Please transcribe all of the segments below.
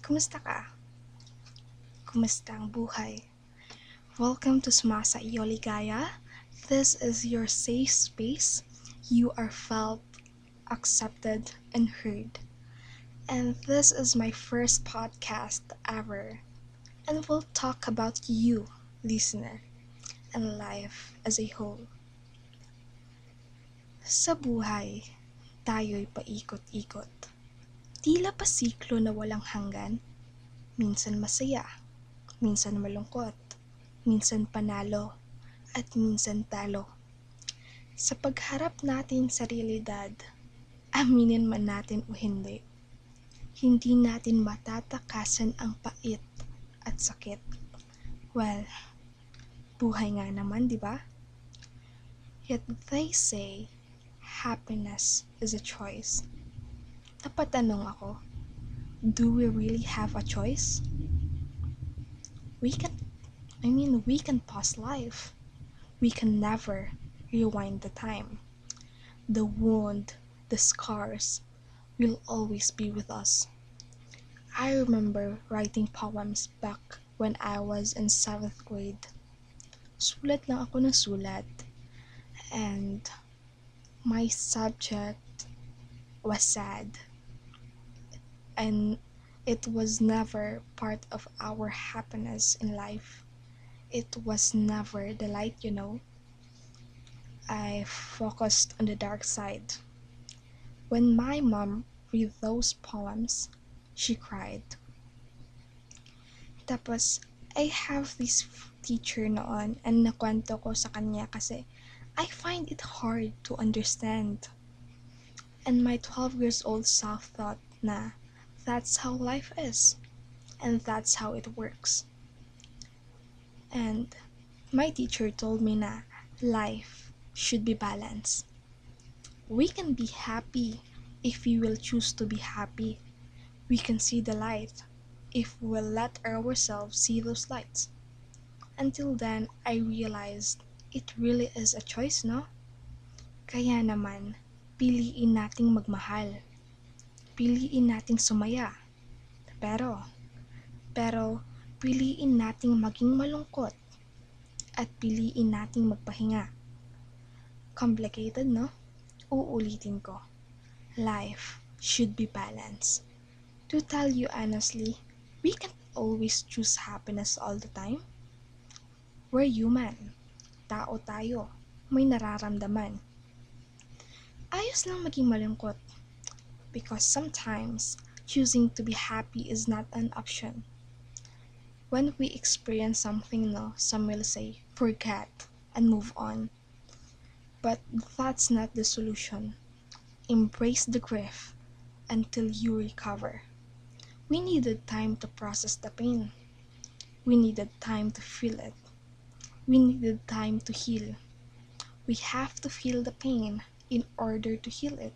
Kumusta ka? Kumusta ang buhay? Welcome to Smasa Yoligaya. This is your safe space. You are felt, accepted, and heard. And this is my first podcast ever. And we'll talk about you, listener. And life as a whole. Sa buhay, tayo'y paikot-ikot. Tila pasiklo na walang hanggan. Minsan masaya, minsan malungkot, minsan panalo, at minsan talo. Sa pagharap natin sa realidad, aminin man natin o hindi, hindi natin matatakasan ang pait at sakit. Well, buhay nga naman, di ba? Yet they say, happiness is a choice. Napatanong ako, do we really have a choice? We can, I mean, we can pause life. We can never rewind the time. The wound, the scars, will always be with us. I remember writing poems back when I was in 7th grade. Sulat lang ako ng sulat. And my subject was sad. And it was never part of our happiness in life. It was never the light, you know. I focused on the dark side. When my mom read those poems, she cried. Tapos, I have this teacher noon and nakwento ko sa kanya kasi I find it hard to understand. And my 12 years old self thought na that's how life is. And that's how it works. And my teacher told me na life should be balanced. We can be happy if we will choose to be happy. We can see the light if we will let ourselves see those lights. Until then, I realized it really is a choice, no? Kaya naman, piliin nating magmahal. Piliin nating sumaya. Pero, pero, piliin nating maging malungkot. At piliin nating magpahinga. Complicated, no? Uulitin ko. Life should be balanced. To tell you honestly, we can't always choose happiness all the time. We're human. Tao tayo. May nararamdaman. Ayos lang maging malungkot. Because sometimes, choosing to be happy is not an option. When we experience something no, some will say, forget and move on. But that's not the solution. Embrace the grief until you recover. We needed time to process the pain. We needed time to feel it. We needed time to heal. We have to feel the pain in order to heal it.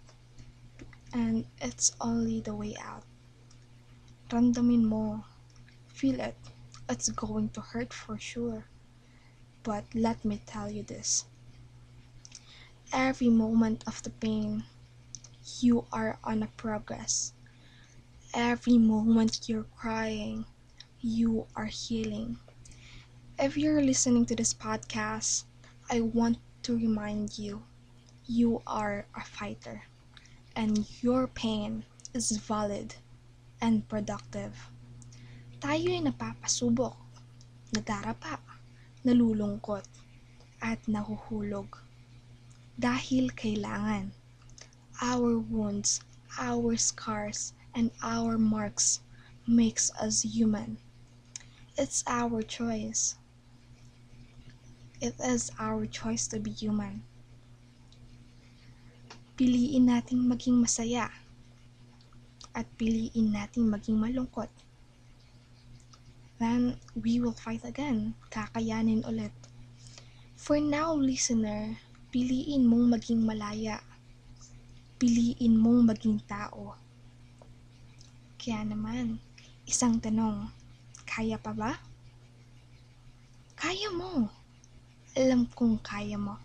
And it's only the way out. Ramdamin mo. Feel it. It's going to hurt for sure. But let me tell you this. Every moment of the pain, you are on a progress. Every moment you're crying, you are healing. If you're listening to this podcast, I want to remind you you are a fighter and your pain is valid and productive. Tayo ay napapasubok, nadarapa, nalulungkot, at nahuhulog. Dahil kailangan. Our wounds, our scars, and our marks makes us human. It's our choice. It is our choice to be human. Piliin nating maging masaya at piliin nating maging malungkot. Then we will fight again. Kakayanin ulit. For now, listener, piliin mong maging malaya. Piliin mong maging tao. Kaya naman, isang tanong, kaya pa ba? Kaya mo. Alam kong kaya mo.